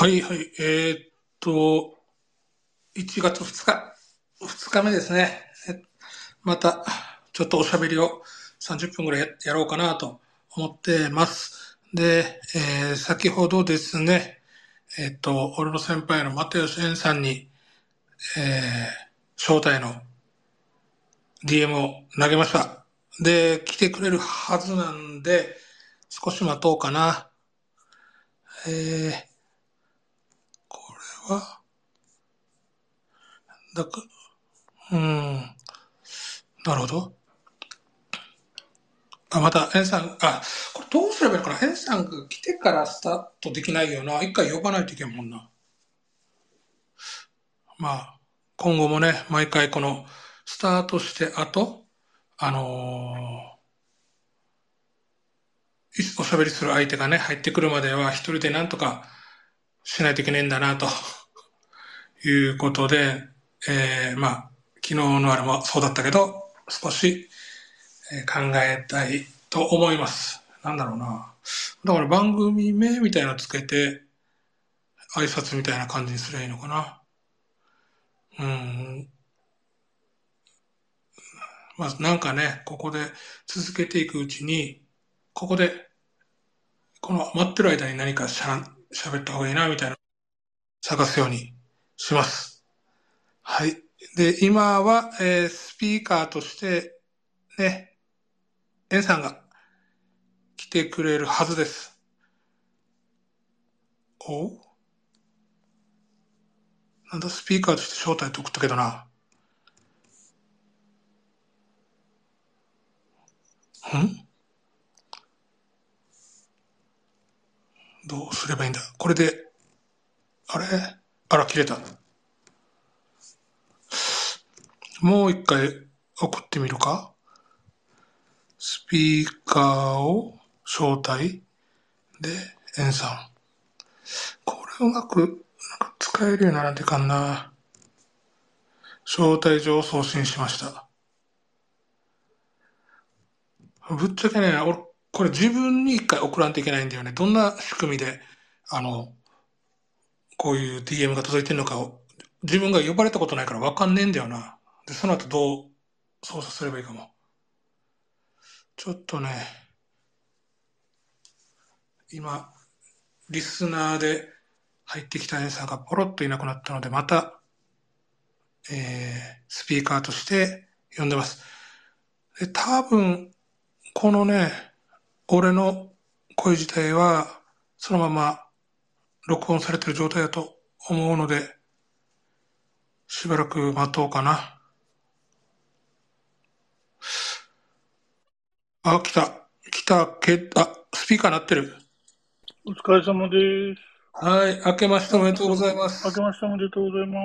はいはい。えーっと、1月2日、2日目ですね。また、ちょっとおしゃべりを30分ぐらいやろうかなと思ってます。で、えー先ほどですね、えーっと、俺の先輩の又吉円さんに、えー招待の DM を投げました。で、来てくれるはずなんで、少し待とうかな。えー、は、だか、うん、なるほど。あ、また、エンさん、あ、これどうすればいいのかな？エンさんが来てからスタートできないよな。一回呼ばないといけんもんな。まあ、今後もね、毎回この、スタートして後、あのーおしゃべりする相手がね、入ってくるまでは一人でなんとかしないといけないんだな、ということで、えー、まあ、昨日のあれもそうだったけど、少し、えー考えたいと思います。なんだろうな。だから番組名みたいなのつけて、挨拶みたいな感じにすればいいのかな。うん。まあ、なんかね、ここで続けていくうちに、ここで、この待ってる間に何かしゃん喋った方がいいな、みたいな、探すようにします。はい。で、今は、えースピーカーとして、ね、エンさんが来てくれるはずです。お？なんだ、スピーカーとして招待って送ったけどな。ん？どうすればいいんだ？これで、あれ？あら、切れた。もう一回送ってみるか？スピーカーを招待で、エンさん。これうまく、なんか使えるようにならんといかんな。招待状を送信しました。ぶっちゃけね、俺、これ自分に一回送らんといけないんだよね。どんな仕組みで、あの、こういう DM が届いてるのかを、自分が呼ばれたことないから分かんねえんだよな。で、その後どう操作すればいいかも。ちょっとね、今、リスナーで入ってきたエンさんがポロッといなくなったので、また、えー、スピーカーとして呼んでます。で、多分、このね、俺の声自体は、そのまま録音されてる状態だと思うので、しばらく待とうかな。あ、来た。来たけ、あ、スピーカー鳴ってる。お疲れ様です。はい、明けましておめでとうございます明。けましておめでとうございま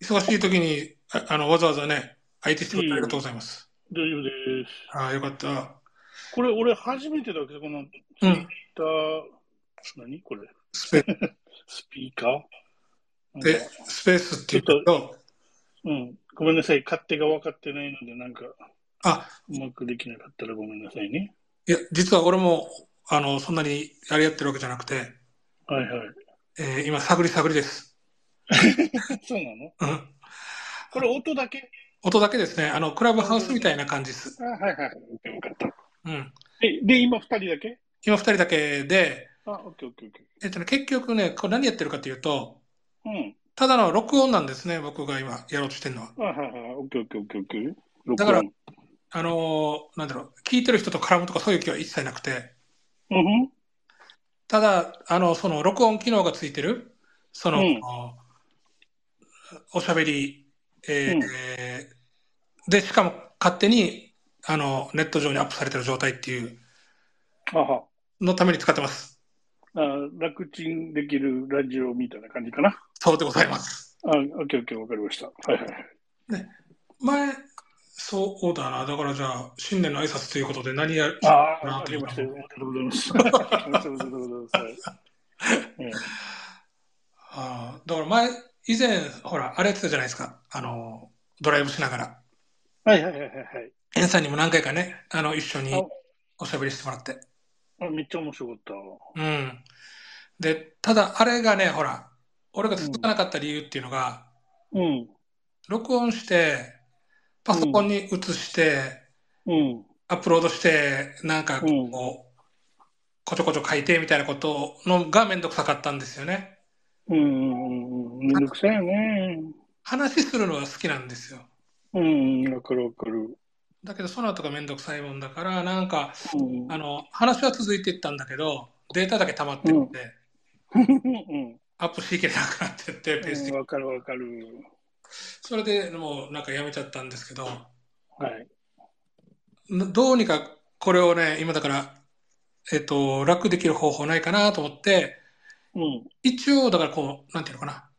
す。忙しい時に、ああの、わざわざね、相手してくれてありがとうございます。大丈夫です。ああ、よかった。これ、俺初めてだけど、このツイッター、何？これスペ スピーカー？でか、スペースって言うと、うん。ごめんなさい。勝手が分かってないので、なんか、あ、うまくできなかったらごめんなさいね。いや、実は俺も、あの、そんなにあれやってるわけじゃなくて、はいはい。えー今、探り探りです。そうなの？うん。これ音だけ？音だけですね。あの、クラブハウスみたいな感じです。あ、はいはい。オッケー、分かった。うん。え、で、今二人だけ？今、二人だけで、あ、オッケーオッケーオッケえっとね、結局ね、これ何やってるかというと、ー。うん。ただの録音なんですね、僕が今やろうとしてるのは。あ、はいはい。オッケーオッケーオッケーオッケー。録だから音あのーなんだろう、聞いてる人と絡むとかそういう気は一切なくて、うん。ただ、あの、その録音機能がついてる、その、うんおしゃべり、えーうんえーで、しかも勝手に、あの、ネット上にアップされてる状態っていう。のために使ってます。あ楽ちんできるラジオみたいな感じかな。そうでございます。あ、オッケーオッケー、わかりました。はいはいはい。前、そうだな。だからじゃあ、新年の挨拶ということで何やるああ、なというかあけましておめでとうございます。明けましておめでとうございます。あーだから前、以前、ほら、あれやってたじゃないですか。あの、ドライブしながら。はいはいはいはいはい。エンさんにも何回かね、あの、一緒にあおしゃべりしてもらって。あめっちゃ面白かった。うん。で、ただあれがね、ほら、俺が続かなかった理由っていうのが、うん。録音して、パソコンに移して、うん。アップロードして、なんかこう、うんこちょこちょ書いてみたいなことのがめんどくさかったんですよね。うん。うん。うん。めんどくさいよね。話するのは好きなんですよ。うん。わかるわかる。だけどその後がめんどくさいもんだから、なんか、うん。あの、話は続いていったんだけど、データだけ溜まってって、うん。アップしきれなくなってって、ペース的にわかるわかる。それでもうなんかやめちゃったんですけど、はい。どうにかこれをね、今だから、えっと、楽できる方法ないかなと思って、うん。一応、だからこう、なんていうのかな。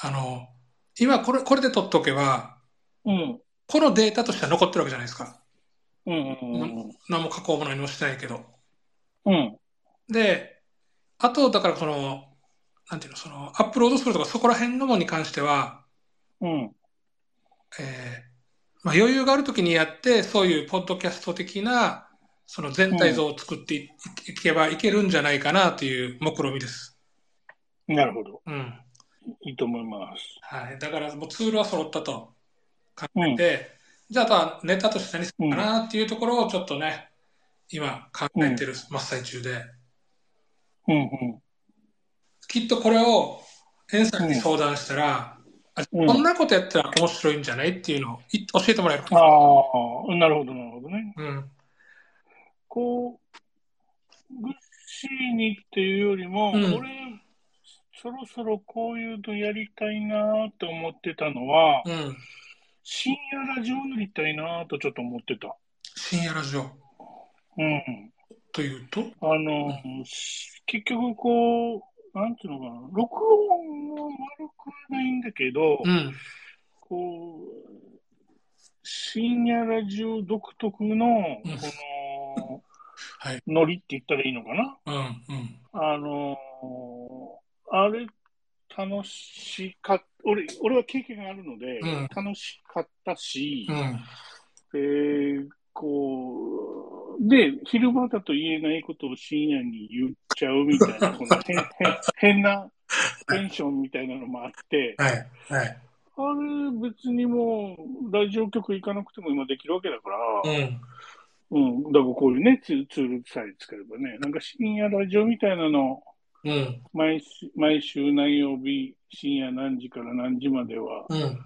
あの、今これ、これで取っておけば、うん。このデータとしては残ってるわけじゃないですか。うん。うん。何も加工も何もしてないけど。うん。で、あと、だからその、なんていうの、その、アップロードするとかそこら辺のものに関しては、うん。えーまあ、余裕があるときにやって、そういうポッドキャスト的な、その全体像を作ってい,、けばいけるんじゃないかなという目論見です。なるほど。うん。いいと思います。はい。だからもうツールは揃ったと考えて、じゃああとはネタとして何するかなっていうところをちょっとね、今考えてる真っ最中で、うん。うん。きっとこれをエンさんに相談したら、あうんこんなことやったら面白いんじゃないっていうのをい教えてもらえるかあな。あ、なるほど、なるほどね。うん。こう、ぐっしーにっていうよりも、うん俺、そろそろこういうのやりたいなと思ってたのは、うん。深夜ラジオやりたいなとちょっと思ってた。深夜ラジオうん。というと、あの、し結局こう、なんていうのかな、録音は悪くはないんだけど、うん。こう、深夜ラジオ独特の、こうんの、はい。ノリって言ったらいいのかなうん。うん。あのーあれ、楽しかっ俺、俺は経験があるので、うん楽しかったし、うん。えーこう、で、昼間だと言えないことを深夜に言っちゃうみたいな、この変変 変なテンションみたいなのもあって、はい。はい。あれ、別にもう、ラジオ局行かなくても今できるわけだから、うん。うん、だからこういうね、ツツールさえ使えばね、なんか深夜ラジオみたいなの、うん。毎週毎週何曜日、深夜何時から何時まではうん。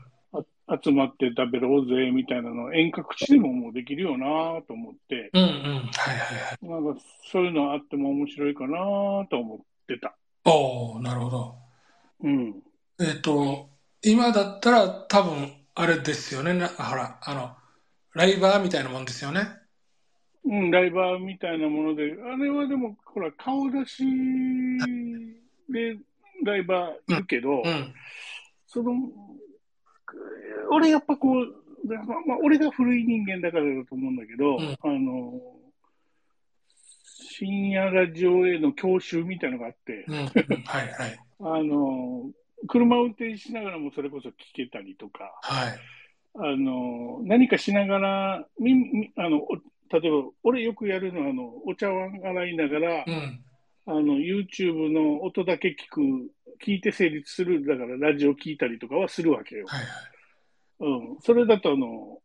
あ集まって食べろうぜみたいなの遠隔地でももうできるよなと思って、うん。うん。はいはいはい。なんかそういうのあっても面白いかなと思ってた。おおなるほど。うん。えっ、と、今だったら多分、あれですよね。なほら、あの、ライバーみたいなもんですよね。うん、ライバーみたいなもので、あれはでも、ほら、顔出しでライバーいるけど、うん。その、俺やっぱこう、まあ、まあ、俺が古い人間だからだと思うんだけど、うんあの、深夜ラジオへの教習みたいなのがあって。あの、車運転しながらもそれこそ聞けたりとか、はい。あの、何かしながら、み、みあの、お例えば、俺よくやるのは、あの、お茶碗洗いながら、うん。あの、YouTube の音だけ聞く、聞いて成立する、だからラジオ聞いたりとかはするわけよ。はいはい。うん。それだと、あの、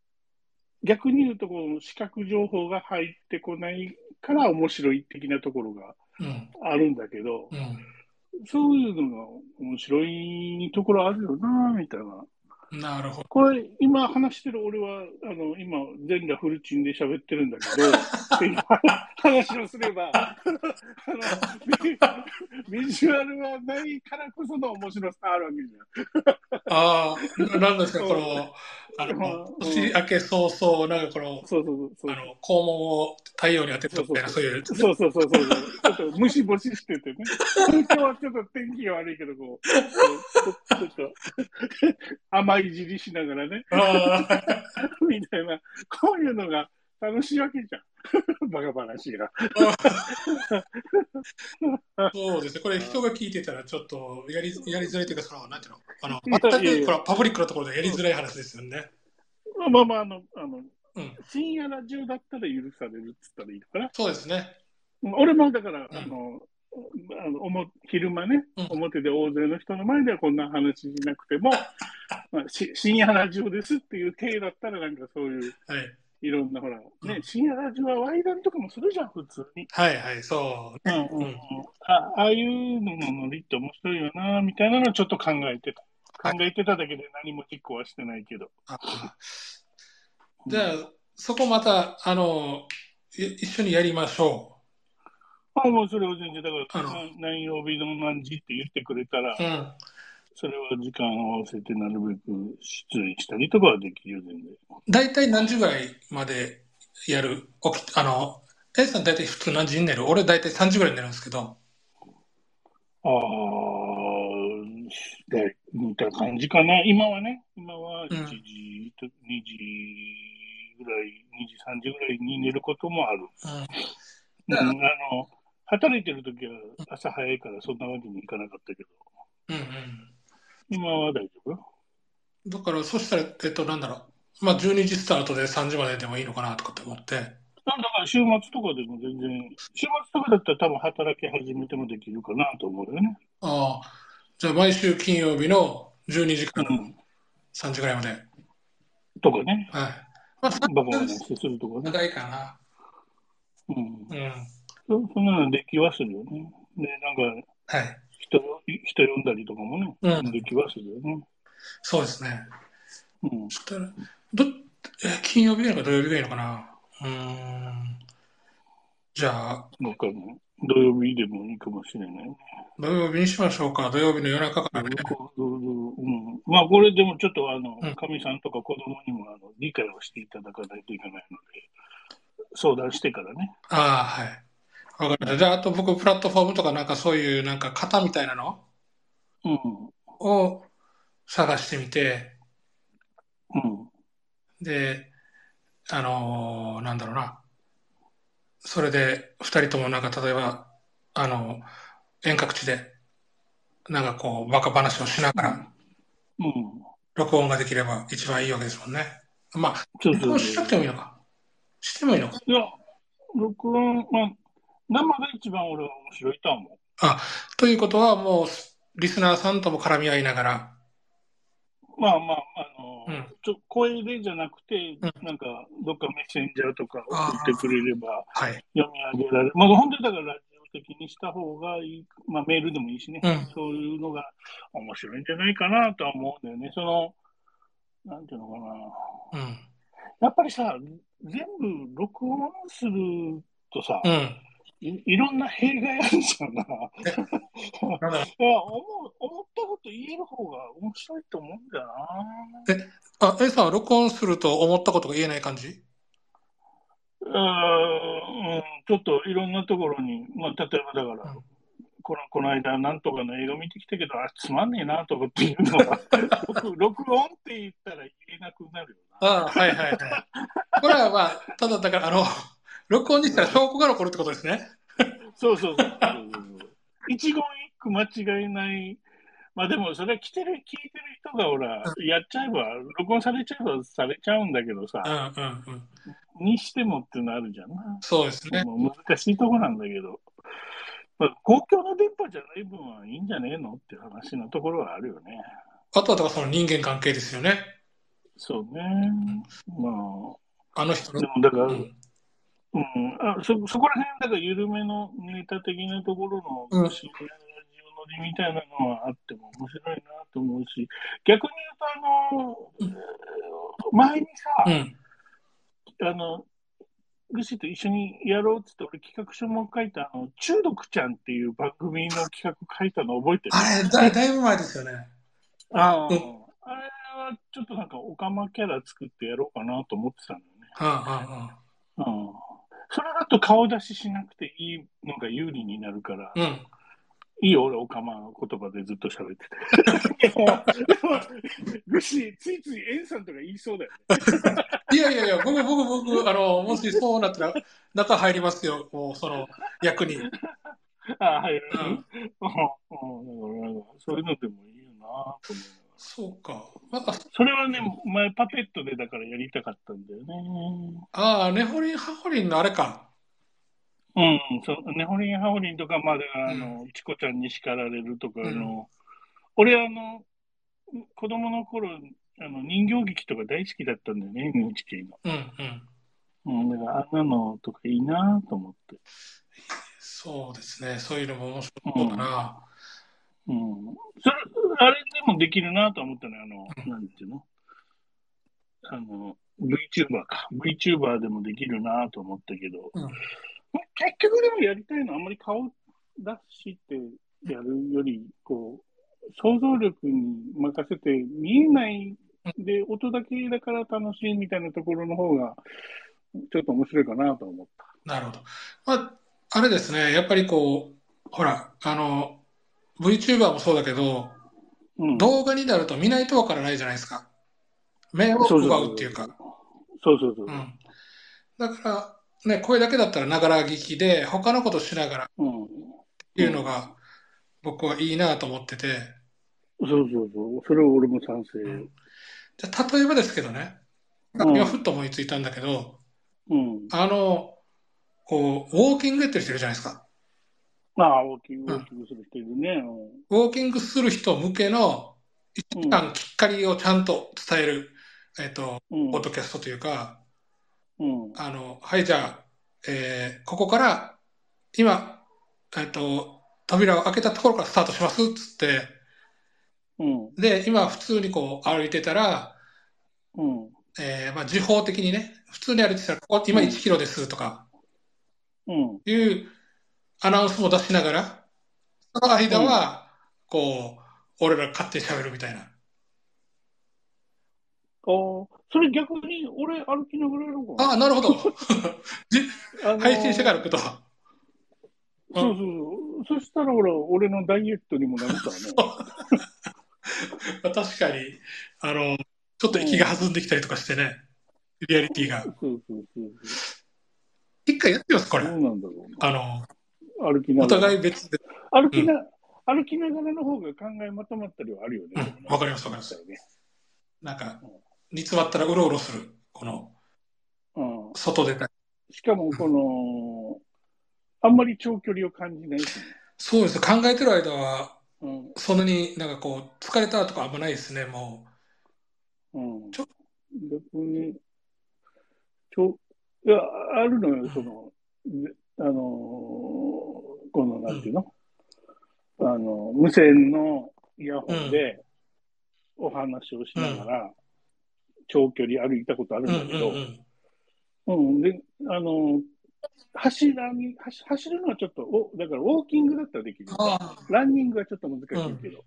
逆に言うと、この視覚情報が入ってこないから面白い的なところがうん。あるんだけど、うそういうのが面白いところあるよな、みたいな。ん。なるほど。これ、今話してる俺は、あの、今、全裸フルチンで喋ってるんだけど、話をすれば、あのビビジュアルはないからこその面白さあるわけじああ、ななんですか、この、あうんの、年明け早々、なんかこのそうそうそう。あの、肛門を太陽に当てたみたいな、そういう。そうそうそうそう。ちょっとムシムシしててね。今日はちょっと天気が悪いけど、こう、ちょっと甘いじりしながらね、あ みたいな、こういうのが楽しいわけじゃん。バカ話が。あ、そうですね。これ人が聞いてたらちょっとやり、やりづらいというか、その、なんていうの、あの、全く、これはパブリックなところでやりづらい話ですよね。まあまあ、あの、あの、うん。深夜ラジオだったら許されるっつったらいいのかな。そうですね。俺もだから、うんあの、あのおも昼間ね、うん表で大勢の人の前ではこんな話しなくても、まあ、し深夜ラジオですっていう体だったら、なんかそういうはい。いろんなほら、深夜ラジオはワイダンとかもするじゃん、普通に。はいはい、そう。うんうんうん、あああいうののノリって面白いよな、みたいなのをちょっと考えてた。考えてただけで何も実行はしてないけど。あじゃあ、そこまた、あの、い一緒にやりましょあもうそれを全然、だから何曜日の何時って言ってくれたらう。う、ん。それは時間を合わせてなるべく出演したりとかはできるよ、全然。大体何時ぐらいまでやる起き、あの、A さん大体普通何時に寝る？俺大体3時ぐらいに寝るんですけど。ああ、で、似た感じかな。今はね、今は1うん時と2時ぐらい、2時、3時ぐらいに寝ることもある。うん。うん、あの、働いてる時は朝早いからそんなわけにいかなかったけど、うんうん。今は大丈夫？よ。だから、そしたら、えっと、なんだろう。まあ、12時スタートで3時まででもいいのかなとかって思って。なんだから週末とかでも全然、週末とかだったら多分働き始めてもできるかなと思うよね。ああ。じゃあ、毎週金曜日の12時からうん。3時ぐらいまで。はい。とかね。まあ、バカ話するとかね。長いかな。うん。うん。そそんなのできはするよね。で、なんか、はい。人、人呼んだりとかもね、うんできはするよね。そうですね。うん。ど、え、金曜日がいいのか土曜日がいいのかな？うーん。じゃあ、なんかね、土曜日でもいいかもしれないね。土曜日にしましょうか。土曜日の夜中からね。こうん、まあ、これでもちょっとあのうん、かみさんとか子供にもあの理解をしていただかないといけないので、相談してからね。ああ、はい。わかりました。じゃあ、あと僕、プラットフォームとかなんかそういうなんか型みたいなの？うん。を探してみて、うん。で、あのーなんだろうな。それで、二人ともなんか例えば、あの、遠隔地で、なんかこう、バカ話をしながら、うん。録音ができれば一番いいわけですもんね。まあ、録音しなくて。もいいのか。してもいいのか。いや、録音、まあ、生が一番俺は面白いとは思う。ということは、もう、リスナーさんとも絡み合いながら、まあまあ、あの、うんちょ声でじゃなくて、うんなんか、どっかメッセンジャーとか送ってくれればはい。読み上げられる。まあ、本当にだからラジオ的にした方がいい。まあ、メールでもいいしね。うんそういうのが面白いんじゃないかなとは思うんだよね。その、なんていうのかな。うん。やっぱりさ、全部録音するとさ、うん。いいろんな弊害あるじゃんな。いや思う思ったこと言える方が面白いと思うんだよな。あ、A さんは録音すると思ったことが言えない感じ？うーんうんちょっといろんなところに、まあ、例えばだから、うんこのこの間、なんとかの映画見てきたけど、あ、つまんねえなとかっていうのは、録録音って言ったら言えなくなるよな。ああ、はいはいはい。これはまあ、ただだから、あの、録音にしたら証拠が残るってことですね。そうそうそう。一言一句間違いない。まあでも、それは来てる、聞いてる人がほら、やっちゃえば、録音されちゃえばされちゃうんだけどさう、んうんうん。にしてもっていうのあるじゃんな。そうですね。難しいとこなんだけど、まあ、公共の電波じゃない分はいいんじゃねえのっていう話のところはあるよね。あとはだからその人間関係ですよね。そうね。まあの人あ、での。もだから、うんうん。あそそこら辺、だから緩めのネタ的なところうんの深夜ラジオ乗りみたいなのはあっても面白いなと思うし、逆に言うと、あの、前にさ、うん。あの、ルシーと一緒にやろうっつって、俺企画書も書いた、あの、中毒ちゃんっていう番組の企画書いたの覚えてる？あれだ、だいぶ前ですよね。ああ、れはちょっとなんか、オカマキャラ作ってやろうかなと思ってたんだうんよね。と顔出ししなくていいのが有利になるから、うん。いいよ、俺、オカマ言葉でずっと喋ってて。でも、ついついエンさんとか言いそうだよね。いやいやいや、僕、僕、僕、あの、もしそうなったら、中入りますよ、もう、その、役に。ああ、はい。ううんん。うん。だから、なんかそういうのでもいいよなと思う。そうか。まあ、それはね、前パペットでだからやりたかったんだよね。ああ、ネホリン、ハホリンのあれか。うん、そう、ネホリンハオリンとかまで、あの、チコちゃんに叱られるとか、うんあの、俺、あの、子供の頃、あの、人形劇とか大好きだったんだよね、NHK の。うんうん。うん、だから、あんなのとかいいなと思って。そうですね。そういうのも面白そうだな。うん。それ、あれでもできるなと思ったのよ、あの、なんていうの？あの、VTuber か。VTuber でもできるなと思ったけど、うん結局でもやりたいのはあんまり顔出してやるより、こう、想像力に任せて見えないで、音だけだから楽しいみたいなところの方が、ちょっと面白いかなと思った。なるほど。まあ、あれですね。やっぱりこう、ほら、あの、VTuber もそうだけど、うん。動画になると見ないとわからないじゃないですか。目を奪うっていうか。そうそうそう。うん。だから、ね、声だけだったらながら聞きで、他のことしながらっうん。ていうのが、僕はいいなと思ってて、そうそうそう。それは俺も賛成。うんじゃあ例えばですけどね、うん今ふっと思いついたんだけど、うん。あの、こう、ウォーキングやってる人いるじゃないですか。ああ、ウォーキング、ウォーキングする人いるね。ウォーキングする人向けの、一時間きっかりをちゃんと伝える、えっと、うん。ポッドキャストというか、うん。あの、はい、じゃあ、えーここから、今、えっと、扉を開けたところからスタートしますっつって、うん。で、今普通にこう歩いてたら、うん。えーまあ、時報的にね、普通に歩いてたら、ここ今1キロですとかうん。いうアナウンスも出しながら、その間は、こう、俺ら勝手に喋るみたいな。ああ、それ逆に俺歩きながらやろうかな。ああ、なるほど。あのー配信してから行くと。そうそうそう。そしたら俺、俺のダイエットにもなるからね。まあ 確かに、あの、ちょっと息が弾んできたりとかしてね、リアリティが。そうそうそうそう。一回やってみます、これ。どうなんだろうな。あの、歩きなおがら。互い別で。歩きな、歩きながらの方が考えまとまったりはあるよね。うんわかりますわかりますね。なんか、煮詰まったらうろうろする。この、うん。外出たり。しかも、この、あんまり長距離を感じないしね。そうです考えてる間は、うん。そんなになんかこう、疲れたとかあんまないですね、もうん。ちょ逆に、ちょ、いや、あるのよ、その、であのーこの、なんていうの、あの、無線のイヤホンでお話をしながら、長距離歩いたことあるんんだけど、うんうん。うん、で、あの、走らに、走走るのはちょっと、お、だからウォーキングだったらできる。ランニングはちょっと難しいけど、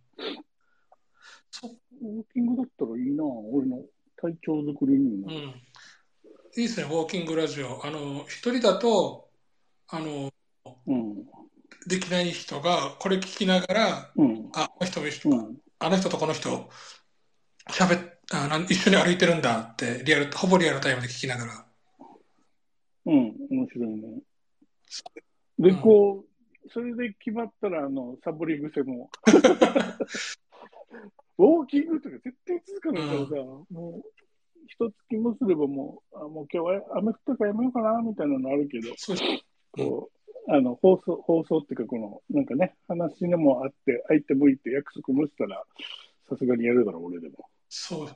そう。ウォーキングだったらいいな俺の体調作りにも。うん。いいですね、ウォーキングラジオ。あの、一人だと、あの、うん。できない人が、これ聞きながら、うん。あ、この人も一緒うん。あの人とこの人、喋っ、あなん一緒に歩いてるんだって、リアル、ほぼリアルタイムで聞きながら。うん。面白いね。で、うんこう、それで決まったら、あの、サボり癖も。ウォーキングとか絶対続かないからさ、もう、一月もすればもう、あもう今日は雨降ったからやめようかな、みたいなのあるけど。こう、あの、放送、放送っていうか、この、なんかね、話でもあって、相手向いて約束もしたら、さすがにやるだろ、俺でも。そう。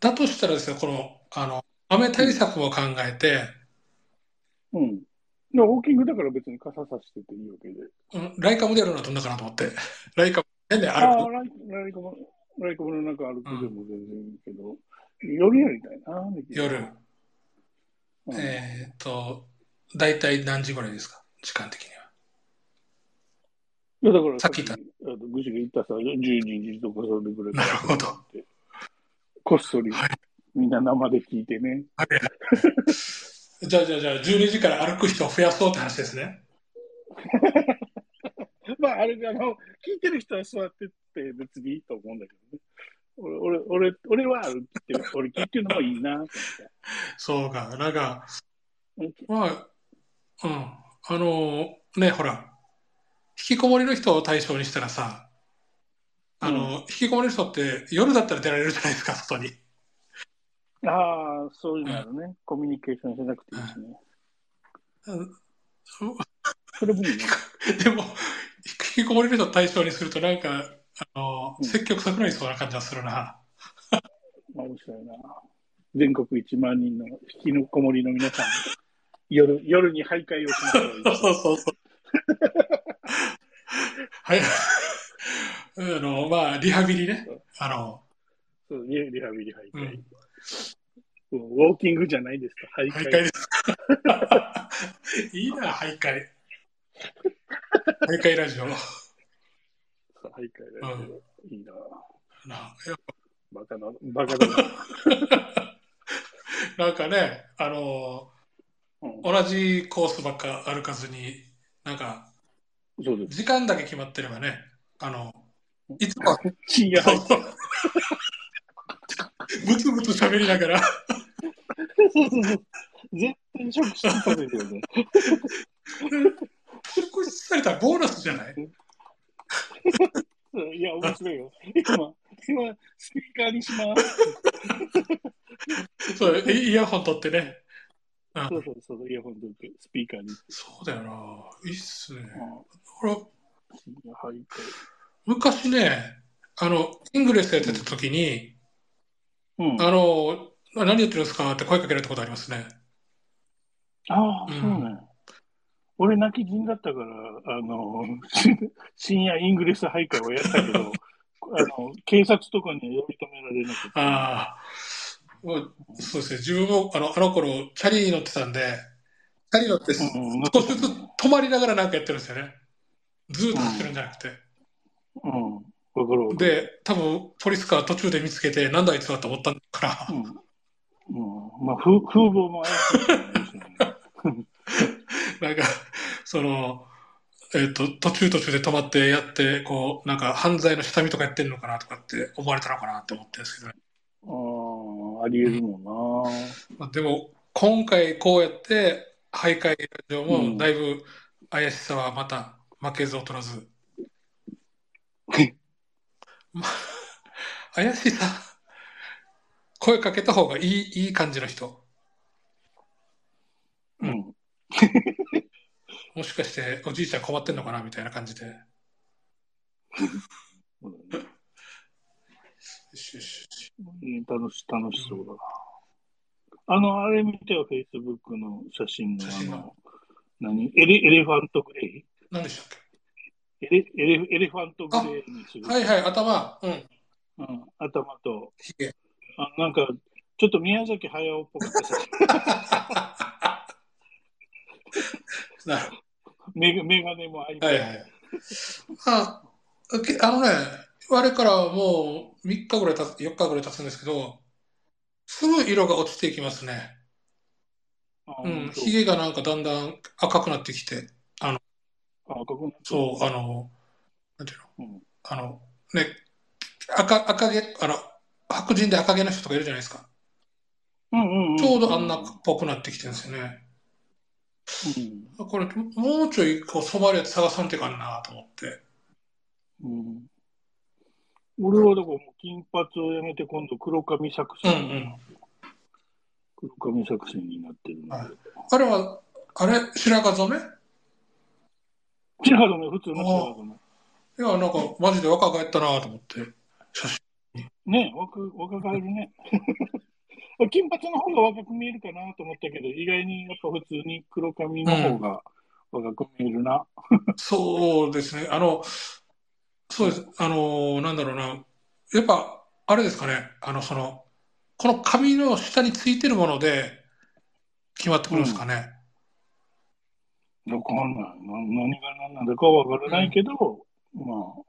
だとしたらですね、この、あの、雨対策も考えて、うん。でウォーキングだから別に傘さしてていいわけで。うんライカムでやるのはどんなかなと思って。ライカム、変であ歩く。あ、ライライコも、ライコもの中歩くでも全然いいけど、夜やりたいな、夜。うんえーっと、大体何時ぐらいですか？時間的には。いや、だからさっき言ったぐしが言ったさ、12時とかそれぐらいなるほどこっそり、はいみんな生で聞いてね。はい。じゃあ、じゃあ、じゃあ、12時から歩く人を増やそうって話ですね。まあ、あれあの、聞いてる人は座ってって別にいいと思うんだけどね。俺、俺、俺俺は歩いてる、俺聞いてるのもいいなと思って。そうか。なんか、うんまあ、うん。あの、ね、ほら、引きこもりの人を対象にしたらさ、あの、引きこもりの人って夜だったら出られるじゃないですか、外に。ああ、そういうのあるね。コミュニケーションしなくていいしね。それもね。でも、引きこもりの人を対象にすると、なんか、あの、うん積極臭くなりそうな感じがするな。面白いな。全国1万人の引きこもりの皆さん、夜、夜に徘徊をしましょう。そうそうそう。はい。あの、まあ、リハビリね。あの、そうリリハビリ徘う徊。ん。ウォーキングじゃないですか。徘徊。徘徊です。いいな、徘徊。徘徊ラジオ。徘徊だけど、いいな。やっバカな、バカだな。ぱ なんかね、あの、うん同じコースばっか歩かずに、なんか、そうです。時間だけ決まってればね、あの、いつもは深夜そう徘徊。ブツブツ喋りながら、そうそうそう。絶対食してたですよね。食事されたらボーナスじゃない？いや、面白いよ。今、今、スピーカーにします。そう、イイヤホン取ってね。うんそうそうそう、イヤホンとスピーカーに。そうだよな。いいっすね。うん俺、深夜徘徊。昔ね、あの、イングレスやってた時に、うん。あの、何やってるんですかって声かけられたことありますね。ああ、うんそうね。俺、泣き人だったから、あの、深夜イングレス徘徊をやったけど、あの、警察とかには呼び止められなくて。ああ。そうですね。自分も、あの、あの頃、チャリ乗ってたんで、チャリ乗って、少しずつ止まりながらなんかやってるんですよね。ずーっと走ってるんじゃなくて。うん。わかるわかる。で、多分、ポリスカー途中で見つけて、なんだあいつはと思ったから、うん。うん。まあ、風風貌も なんか、その、えっ、と、途中途中で止まってやって、こう、なんか犯罪の下見とかやってんのかなとかって思われたのかなって思ってるんですけどね。ああ、あり得るもんな。まあ、でも、今回こうやって、徘徊ラジオもうんだいぶ怪しさはまた負けず劣らず。まあ、怪しさ、声かけた方がいい、いい感じの人。うん。もしかしておじいちゃん困ってんのかなみたいな感じで。よしよし楽し、楽しそうだな。あの、あれ見てよ、Facebook の写真の、写真のあの、何？エレエレファントグレイ？何でしたっエレエレエレファントグレイにする。けはいはい、頭、うん、うん、頭と、ひげ。あなんか、ちょっと宮崎駿っぽかった。なるメガメガネも相手。はいはい。あ、けあのね、あれからもう3日ぐらい経つ、4日ぐらい経つんですけど、すぐ色が落ちていきますね。あうん、ひげがなんかだんだん赤くなってきて、そう、あの、なんていうの、うん。あの、ね、赤、赤毛、あの、白人で赤毛の人とかいるじゃないですか。うんうんうん。ちょうどあんなっぽくなってきてるんですよね。これ、もうちょい、こう、染まるやつ探さんといかんなと思って。うん。うん俺はだからもう金髪をやめて今度黒髪作うんう戦、ん。黒髪作戦になってるので、はい。あれは、あれ？白髪染め？白髪染め、普通の白髪染いや、なんか、マジで若返ったなと思って。写真。め。ね若若返るね。金髪の方が若く見えるかなと思ったけど、意外にやっぱ普通に黒髪の方が若く見えるな。そうですね。あの、そうです。あの、なんだろうな。やっぱ、あれですかね。あの、その、この髪の下についてるもので決まってくるんですかね。わかんない。な何が何なんだかわからないけど、まあ、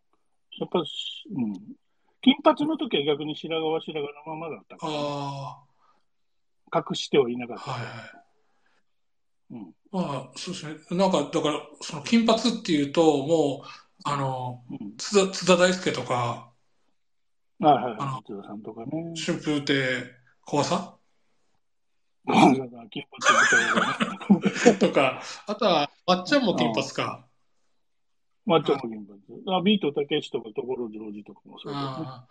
やっぱし、うん。金髪の時は逆に白髪は白髪のままだったかあら、隠してはいなかっあ、た。はいはい。うんまあ、そうですね。なんか、だから、その金髪っていうと、もう、あの、うん。津田、津田大介とか、はいはいあのはい。津田さんとかね。春風亭小朝金髪みたいなね。とか、あとは、まっちゃんも金髪か。まあ、ちょっと金髪。あ、ビートたけしとか所ジョージとかもそうだよね。あ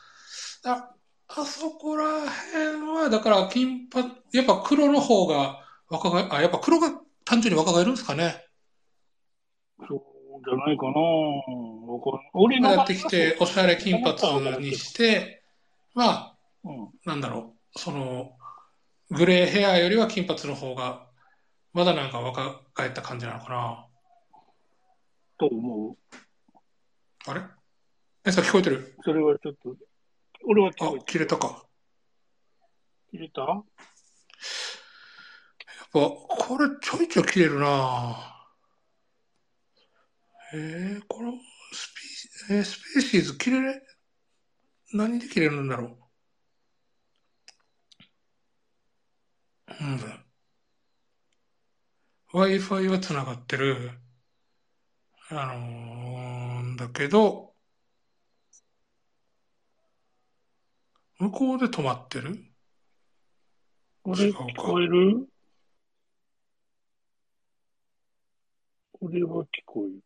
あそこら辺は、だから金髪、やっぱ黒の方が若返、あ、やっぱ黒が単純に若返るんですかね。そうじゃないかな。俺のやってきて、おしゃれ金髪にして、まあ、うん。なんだろう、その、グレーヘアよりは金髪の方が、まだなんか若返った感じなのかな。と思う。あれ？え、さん聞こえてる？それはちょっと、俺は聞あこえ、て切れたか。切れた？やっぱ、これちょいちょい切れるなえー、このスピ、えースペーシーズ切れれ、何で切れるんだろう。うん。Wi-Fi は繋がってる。あのー、だけど、向こうで止まってる？俺、違うか聞こえる？俺は聞こえる。